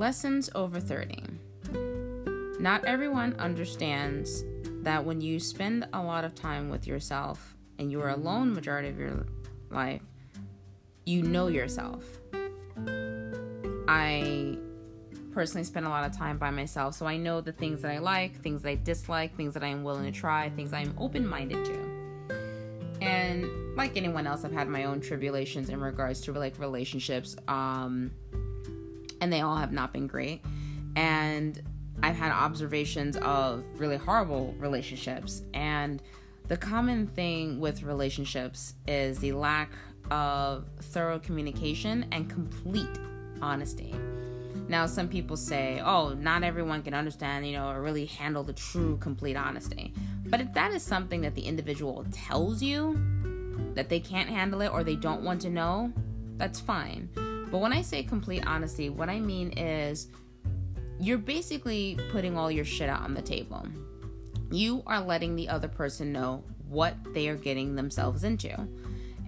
Lessons over 30. Not everyone understands that when you spend a lot of time with yourself and you are alone majority of your life, you know yourself. I personally spend a lot of time by myself, so I know the things that I like, things that I dislike, things that I am willing to try, things I am open minded to. And like anyone else, I've had my own tribulations in regards to like relationships, um, and they all have not been great. And I've had observations of really horrible relationships, and the common thing with relationships is the lack of thorough communication and complete honesty. Now, some people say, oh, not everyone can understand, you know, or really handle the true, complete honesty. But if that is something that the individual tells you that they can't handle it or they don't want to know, that's fine. But when I say complete honesty, what I mean is you're basically putting all your shit out on the table. You are letting the other person know what they are getting themselves into.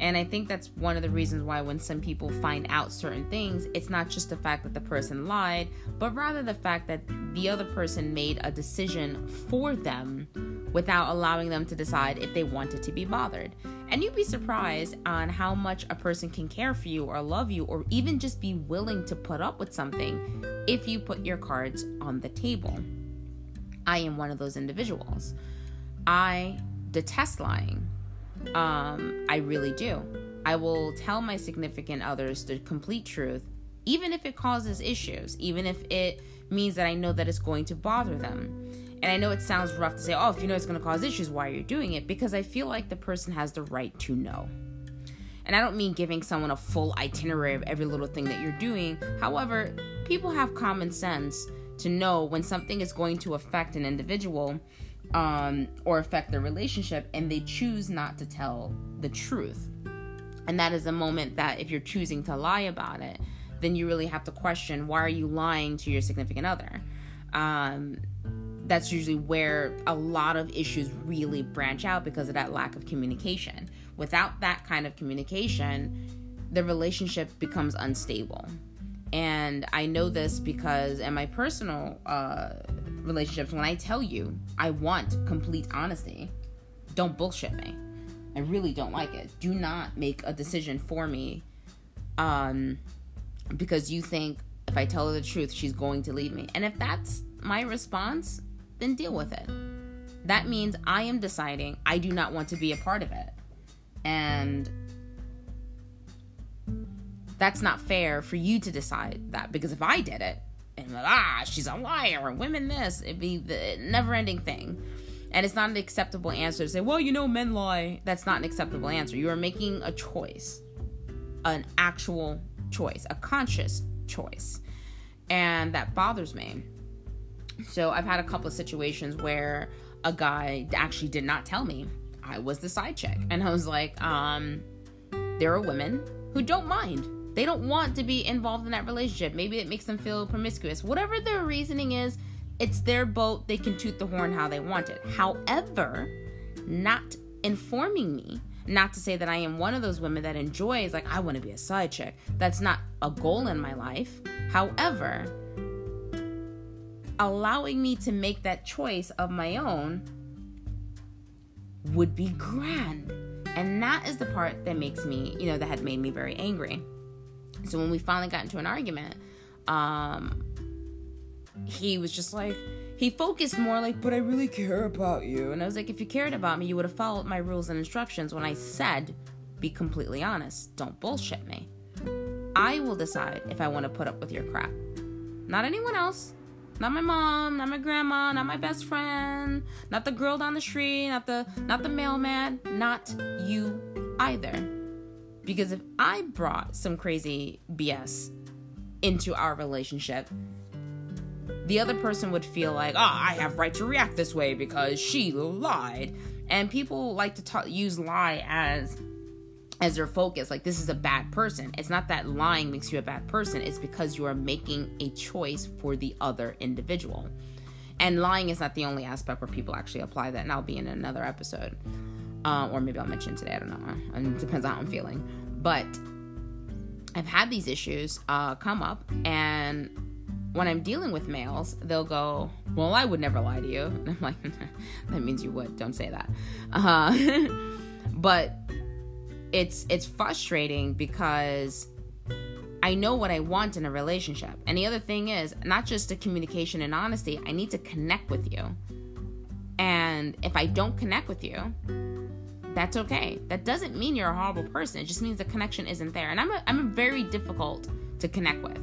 And I think that's one of the reasons why when some people find out certain things, it's not just the fact that the person lied, but rather the fact that the other person made a decision for them without allowing them to decide if they wanted to be bothered. And you'd be surprised on how much a person can care for you or love you or even just be willing to put up with something if you put your cards on the table. I am one of those individuals. I detest lying. Um, I really do. I will tell my significant others the complete truth, even if it causes issues, even if it means that I know that it's going to bother them. And I know it sounds rough to say, oh, if you know it's going to cause issues, why are you doing it? Because I feel like the person has the right to know. And I don't mean giving someone a full itinerary of every little thing that you're doing. However, people have common sense to know when something is going to affect an individual um, or affect their relationship and they choose not to tell the truth. And that is a moment that if you're choosing to lie about it, then you really have to question why are you lying to your significant other? Um, that's usually where a lot of issues really branch out because of that lack of communication. Without that kind of communication, the relationship becomes unstable. And I know this because in my personal uh, relationships, when I tell you I want complete honesty, don't bullshit me. I really don't like it. Do not make a decision for me um, because you think if I tell her the truth, she's going to leave me. And if that's my response, then deal with it. That means I am deciding I do not want to be a part of it. And that's not fair for you to decide that because if I did it and like, ah, she's a liar and women this, it'd be the never ending thing. And it's not an acceptable answer to say, well, you know, men lie. That's not an acceptable answer. You are making a choice, an actual choice, a conscious choice. And that bothers me. So I've had a couple of situations where a guy actually did not tell me I was the side chick. And I was like, um, there are women who don't mind they don't want to be involved in that relationship. Maybe it makes them feel promiscuous. Whatever their reasoning is, it's their boat. They can toot the horn how they want it. However, not informing me, not to say that I am one of those women that enjoys, like, I want to be a side chick. That's not a goal in my life. However, allowing me to make that choice of my own would be grand. And that is the part that makes me, you know, that had made me very angry. So when we finally got into an argument, um, he was just like, he focused more like, but I really care about you. And I was like, if you cared about me, you would have followed my rules and instructions when I said, be completely honest. Don't bullshit me. I will decide if I want to put up with your crap. Not anyone else. Not my mom, not my grandma, not my best friend, not the girl down the street, not the not the mailman, not you either. Because if I brought some crazy BS into our relationship, the other person would feel like, oh, I have right to react this way because she lied. And people like to talk, use lie as as their focus. Like this is a bad person. It's not that lying makes you a bad person. It's because you are making a choice for the other individual. And lying is not the only aspect where people actually apply that, and I'll be in another episode uh, or maybe I'll mention today. I don't know. It depends on how I'm feeling. But I've had these issues uh, come up, and when I'm dealing with males, they'll go, Well, I would never lie to you. And I'm like, That means you would. Don't say that. Uh, but it's it's frustrating because I know what I want in a relationship. And the other thing is, not just the communication and honesty, I need to connect with you. And if I don't connect with you, that's okay. That doesn't mean you're a horrible person. It just means the connection isn't there. And I'm a, I'm a very difficult to connect with.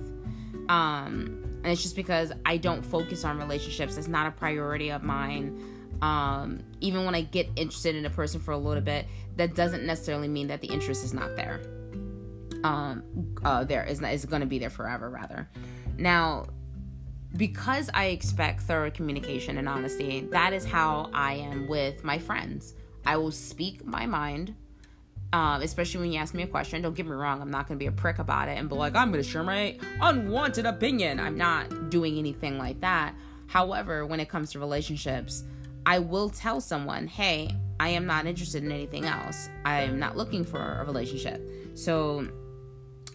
Um, and it's just because I don't focus on relationships. It's not a priority of mine. Um, even when I get interested in a person for a little bit, that doesn't necessarily mean that the interest is not there. Um, uh, there is is going to be there forever, rather. Now, because I expect thorough communication and honesty, that is how I am with my friends. I will speak my mind, um, especially when you ask me a question. Don't get me wrong, I'm not going to be a prick about it and be like, I'm going to share my unwanted opinion. I'm not doing anything like that. However, when it comes to relationships, I will tell someone, hey, I am not interested in anything else. I am not looking for a relationship. So,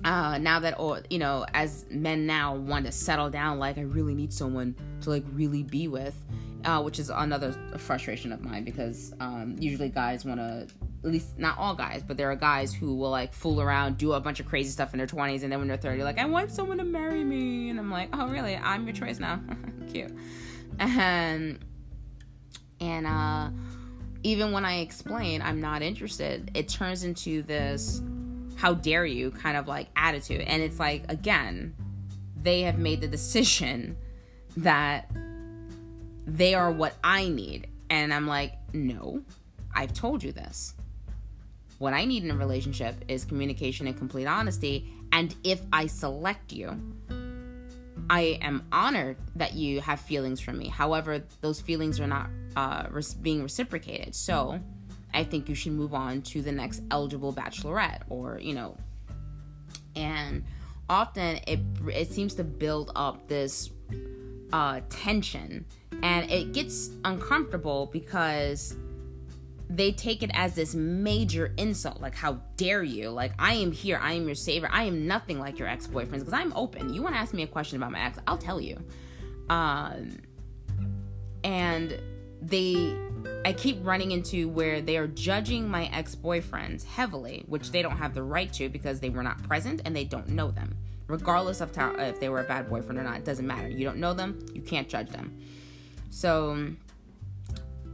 uh, now that, or, you know, as men now want to settle down, like, I really need someone to, like, really be with, uh, which is another frustration of mine because um, usually guys want to at least not all guys, but there are guys who will like fool around, do a bunch of crazy stuff in their 20s, and then when they're 30, like, I want someone to marry me. And I'm like, oh, really? I'm your choice now. Cute. And, and, uh, even when I explain I'm not interested, it turns into this how dare you kind of like attitude. And it's like, again, they have made the decision that they are what I need. And I'm like, no, I've told you this. What I need in a relationship is communication and complete honesty. And if I select you, I am honored that you have feelings for me. However, those feelings are not uh, being reciprocated. So I think you should move on to the next eligible bachelorette or, you know, and often it, it seems to build up this uh, tension and it gets uncomfortable because they take it as this major insult like how dare you? Like i am here. I am your savior. I am nothing like your ex-boyfriends because i'm open. You want to ask me a question about my ex i'll tell you. Um and they i keep running into where they are judging my ex-boyfriends heavily which they don't have the right to because they were not present and they don't know them. Regardless of if they were a bad boyfriend or not it doesn't matter. You don't know them you can't judge them. So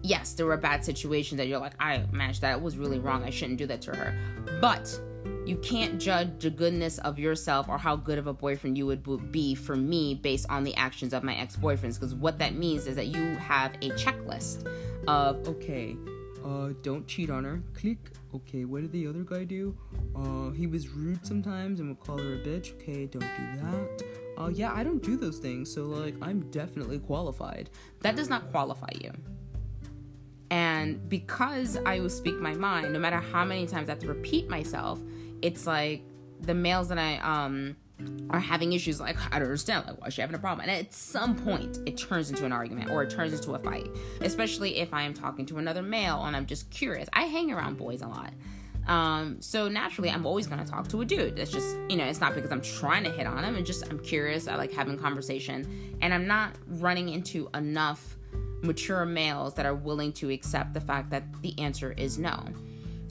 yes, there were bad situations that you're like, I managed that. It was really wrong. I shouldn't do that to her. But you can't judge the goodness of yourself or how good of a boyfriend you would be for me based on the actions of my ex boyfriends. Because what that means is that you have a checklist of, okay, uh, don't cheat on her. Click. Okay, what did the other guy do? Uh, he was rude sometimes and would call her a bitch. Okay, don't do that. Uh, yeah, I don't do those things, so like, I'm definitely qualified. That does not qualify you. And because I will speak my mind, no matter how many times I have to repeat myself, it's like the males that I um are having issues like I don't understand like why is she having a problem? And at some point it turns into an argument or it turns into a fight especially if I am talking to another male and I'm just curious. I hang around boys a lot. Um so naturally I'm always gonna talk to a dude. That's just you know it's not because I'm trying to hit on him. And just I'm curious. I like having conversation. And I'm not running into enough mature males that are willing to accept the fact that the answer is no.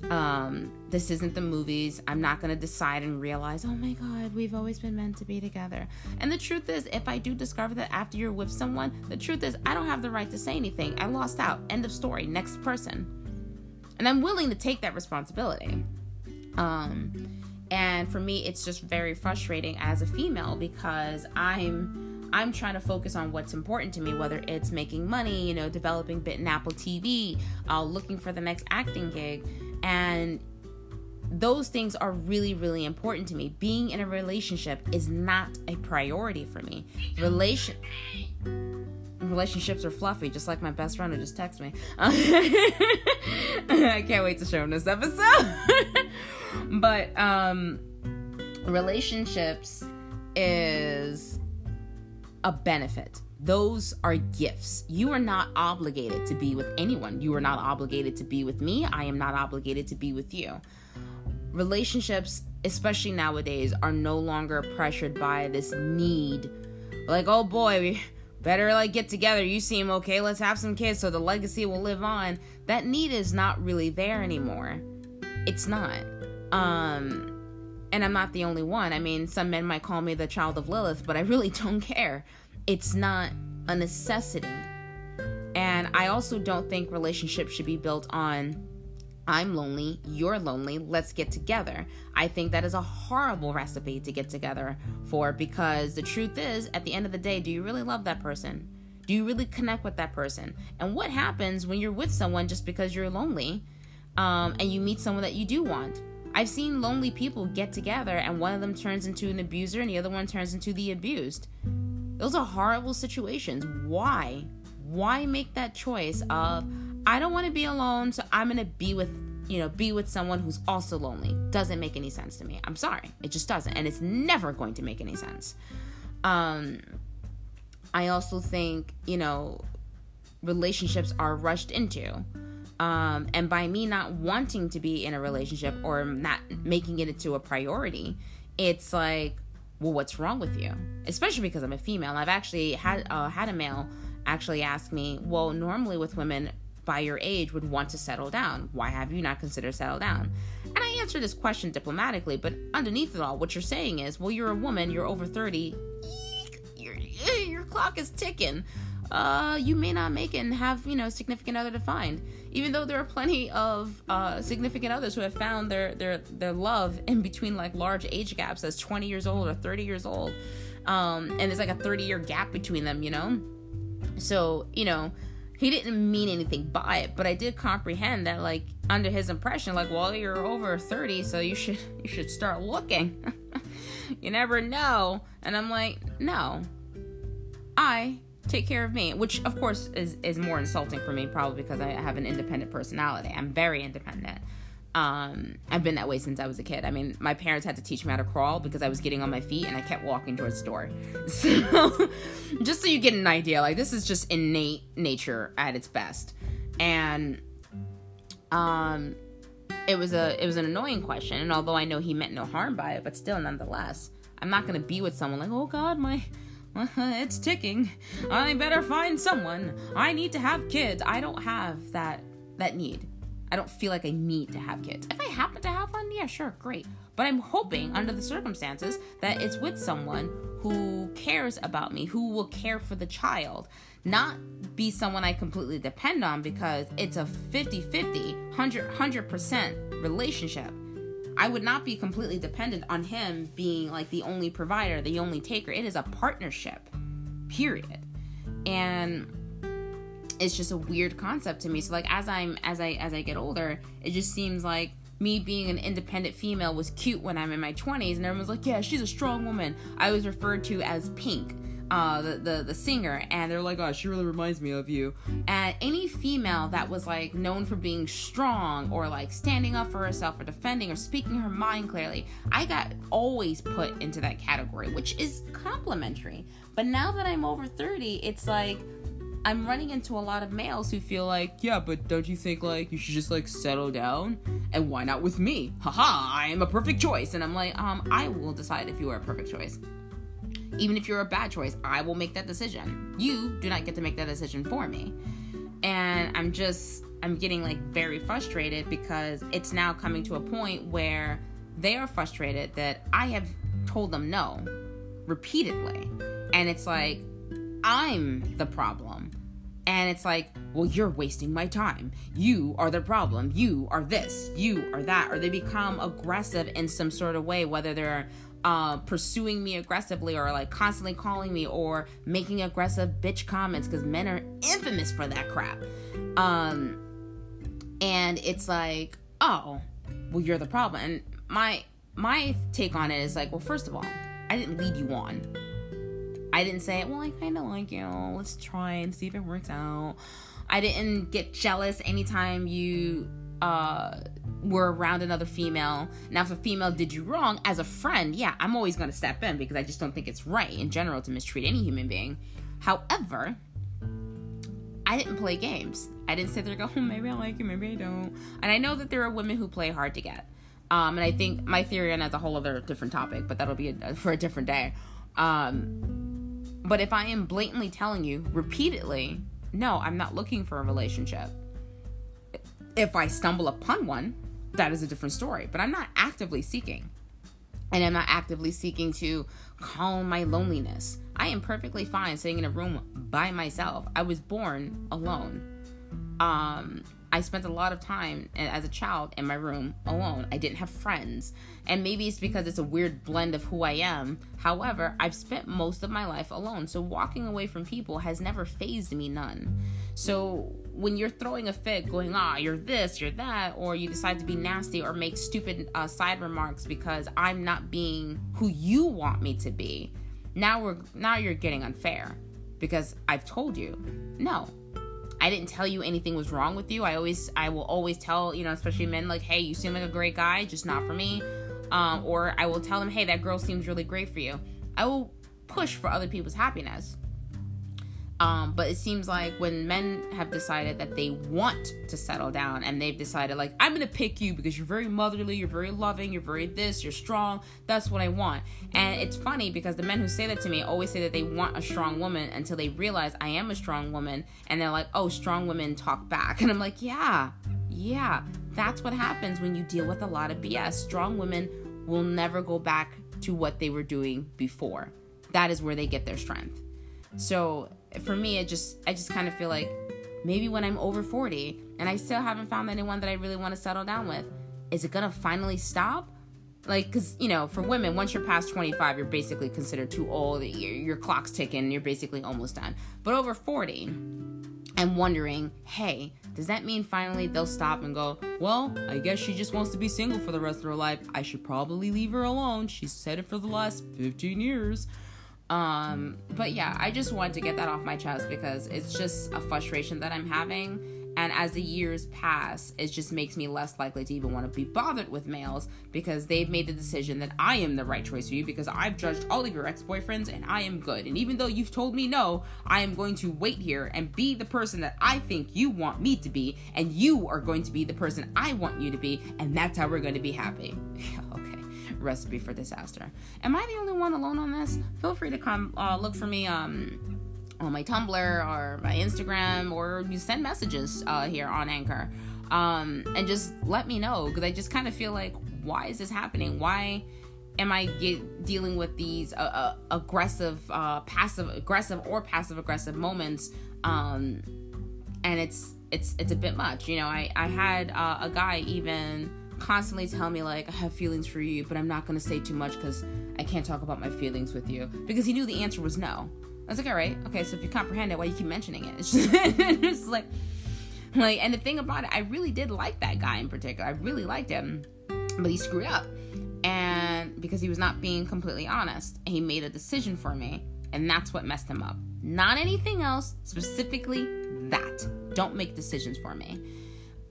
Um, this isn't the movies. I'm not going to decide and realize, oh my God, we've always been meant to be together. And the truth is, if I do discover that after you're with someone, the truth is, I don't have the right to say anything. I lost out. End of story. Next person. And I'm willing to take that responsibility. Um, and for me, it's just very frustrating as a female because I'm I'm trying to focus on what's important to me, whether it's making money, you know, developing Bit and Apple TV, uh, looking for the next acting gig. And those things are really, really important to me. Being in a relationship is not a priority for me. Relation relationships are fluffy, just like my best friend who just texted me. I can't wait to show him this episode. but um relationships is a benefit. Those are gifts. You are not obligated to be with anyone. You are not obligated to be with me. I am not obligated to be with you. Relationships, especially nowadays, are no longer pressured by this need like, oh boy, we better like get together. You seem okay. Let's have some kids so the legacy will live on. That need is not really there anymore. It's not. Um, and I'm not the only one. I mean, some men might call me the child of Lilith, but I really don't care. It's not a necessity. And I also don't think relationships should be built on I'm lonely, you're lonely, let's get together. I think that is a horrible recipe to get together for because the truth is, at the end of the day, do you really love that person? Do you really connect with that person? And what happens when you're with someone just because you're lonely um, and you meet someone that you do want? I've seen lonely people get together and one of them turns into an abuser and the other one turns into the abused. Those are horrible situations. Why? Why make that choice of I don't want to be alone, so I'm going to be with, you know, be with someone who's also lonely. Doesn't make any sense to me. I'm sorry. It just doesn't and it's never going to make any sense. Um I also think, you know, relationships are rushed into. Um, and by me not wanting to be in a relationship or not making it into a priority, it's like, well, what's wrong with you? Especially because I'm a female. I've actually had uh, had a male actually ask me, well, normally with women by your age would want to settle down. Why have you not considered settle down? And I answer this question diplomatically, but underneath it all, what you're saying is, well, you're a woman, you're over 30, your, your clock is ticking uh, you may not make it and have, you know, significant other to find. Even though there are plenty of uh, significant others who have found their, their, their love in between like large age gaps as 20 years old or 30 years old. Um, and there's like a 30 year gap between them, you know? So, you know, he didn't mean anything by it, but I did comprehend that like under his impression, like, well, you're over 30, so you should you should start looking. you never know. And I'm like, no. I take care of me which of course is is more insulting for me probably because i have an independent personality. I'm very independent. Um i've been that way since i was a kid. I mean my parents had to teach me how to crawl because i was getting on my feet and i kept walking towards the door. So just so you get an idea like this is just innate nature at its best. And um it was a it was an annoying question and although i know he meant no harm by it but still nonetheless i'm not going to be with someone like oh god my it's ticking. I better find someone. I need to have kids. I don't have that that need. I don't feel like I need to have kids. If I happen to have one, yeah, sure, great. But I'm hoping, under the circumstances, that it's with someone who cares about me, who will care for the child, not be someone I completely depend on because it's a 50 50, 100 100% relationship. I would not be completely dependent on him being like the only provider, the only taker. It is a partnership, period. And it's just a weird concept to me. So like as I'm as I as I get older, it just seems like me being an independent female was cute when I'm in my 20s and everyone's like, "Yeah, she's a strong woman." I was referred to as pink uh, the, the the singer, and they're like, "Oh, she really reminds me of you." And any female that was like known for being strong or like standing up for herself or defending or speaking her mind clearly, I got always put into that category, which is complimentary. But now that I'm over thirty, it's like I'm running into a lot of males who feel like, yeah, but don't you think like you should just like settle down? And why not with me? Haha, I am a perfect choice. And I'm like, um, I will decide if you are a perfect choice. Even if you're a bad choice, I will make that decision. You do not get to make that decision for me. And I'm just, I'm getting like very frustrated because it's now coming to a point where they are frustrated that I have told them no repeatedly. And it's like, I'm the problem. And it's like, well, you're wasting my time. You are the problem. You are this. You are that. Or they become aggressive in some sort of way, whether they're uh, pursuing me aggressively or like constantly calling me or making aggressive bitch comments because men are infamous for that crap. Um, and it's like, oh, well, you're the problem. And my my take on it is like, well, first of all, I didn't lead you on. I didn't say, well, I kind of like you. Let's try and see if it works out. I didn't get jealous anytime you uh were around another female. Now, if a female did you wrong, as a friend, yeah, I'm always going to step in because I just don't think it's right in general to mistreat any human being. However, I didn't play games. I didn't sit there and go, oh, maybe I like you, maybe I don't. And I know that there are women who play hard to get. Um, and I think my theory, and that's a whole other different topic, but that'll be a, for a different day. Um, But if I am blatantly telling you repeatedly, no, I'm not looking for a relationship. If I stumble upon one, that is a different story. But I'm not actively seeking. And I'm not actively seeking to calm my loneliness. I am perfectly fine sitting in a room by myself. I was born alone. Um, I spent a lot of time as a child in my room alone. I didn't have friends. And maybe it's because it's a weird blend of who I am. However, I've spent most of my life alone. So walking away from people has never phased me none. So when you're throwing a fit, going, ah, you're this, you're that, or you decide to be nasty or make stupid uh, side remarks because I'm not being who you want me to be, now we're now you're getting unfair because I've told you, no, I didn't tell you anything was wrong with you. I always, I will always tell, you know, especially men, like, hey, you seem like a great guy, just not for me. Um, or I will tell them, hey, that girl seems really great for you. I will push for other people's happiness. Um, but it seems like when men have decided that they want to settle down and they've decided, like, I'm gonna pick you because you're very motherly, you're very loving, you're very this, you're strong, that's what I want. And it's funny because the men who say that to me always say that they want a strong woman until they realize I am a strong woman and they're like, oh, strong women talk back. And I'm like, yeah, yeah, that's what happens when you deal with a lot of BS. Strong women will never go back to what they were doing before. That is where they get their strength. So for me, it just I just kind of feel like maybe when I'm over 40 and I still haven't found anyone that I really want to settle down with, is it gonna finally stop? Like, because, you know, for women, once you're past 25, you're basically considered too old. Your, your clock's ticking, you're basically almost done. But over 40, I'm wondering, hey, does that mean finally they'll stop and go, well, I guess she just wants to be single for the rest of her life. I should probably leave her alone. She's said it for the last 15 years. Um, but yeah, I just wanted to get that off my chest because it's just a frustration that I'm having. And as the years pass, it just makes me less likely to even want to be bothered with males because they've made the decision that I am the right choice for you because I've judged all of your ex boyfriends and I am good. And even though you've told me no, I am going to wait here and be the person that I think you want me to be. And you are going to be the person I want you to be. And that's how we're going to be happy. recipe for disaster. Am I the only one alone on this? Feel free to come uh, look for me um, on my Tumblr or my Instagram, or you send messages uh, here on Anchor, um, and just let me know because I just kind of feel like, why is this happening? Why? am I get, dealing with these uh, uh, aggressive, uh, passive aggressive or passive aggressive moments? Um, and it's it's it's a bit much, you know. I I had uh, a guy even constantly tell me like I have feelings for you, but I'm not gonna say too much because I can't talk about my feelings with you because he knew the answer was no. I was like, all right, okay, so if you comprehend it, why you keep mentioning it? It's just, it's like, like, and the thing about it, I really did like that guy in particular. I really liked him, but he screwed up, and because he was not being completely honest, he made a decision for me, and that's what messed him up. Not anything else, specifically that. Don't make decisions for me.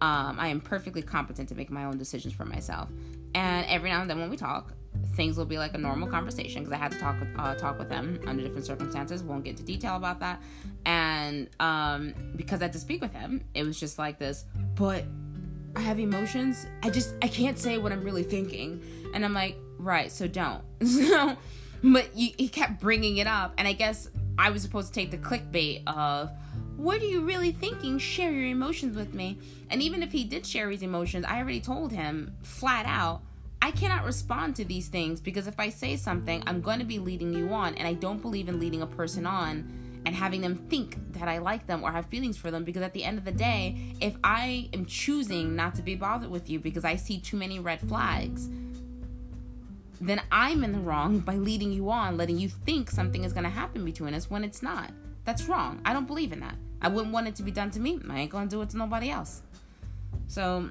Um, I am perfectly competent to make my own decisions for myself. And every now and then when we talk, things will be like a normal conversation because I had to talk with uh, talk with him under different circumstances. Won't get into detail about that. And um, because I had to speak with him, it was just like this. But I have emotions. I just I can't say what I'm really thinking. And I'm like, right, so don't. so, but he kept bringing it up, and I guess I was supposed to take the clickbait of what are you really thinking? Share your emotions with me. And even if he did share his emotions, I already told him flat out, I cannot respond to these things because if I say something, I'm going to be leading you on. And I don't believe in leading a person on and having them think that I like them or have feelings for them because at the end of the day, if I am choosing not to be bothered with you because I see too many red flags, then I'm in the wrong by leading you on, letting you think something is going to happen between us when it's not. That's wrong. I don't believe in that. I wouldn't want it to be done to me. I ain't gonna do it to nobody else. So,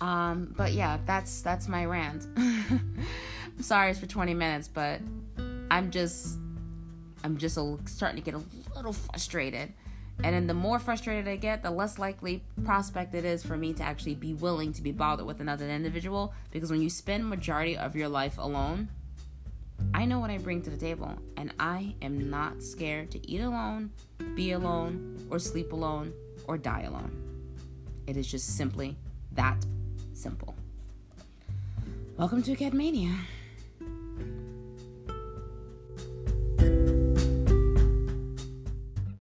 um, but yeah, that's that's my rant. I'm sorry it's for 20 minutes, but I'm just I'm just a, starting to get a little frustrated. And then the more frustrated I get, the less likely prospect it is for me to actually be willing to be bothered with another individual. Because when you spend majority of your life alone, I know what I bring to the table, and I am not scared to eat alone, be alone, or sleep alone, or die alone. It is just simply that simple. Welcome to Cat Mania.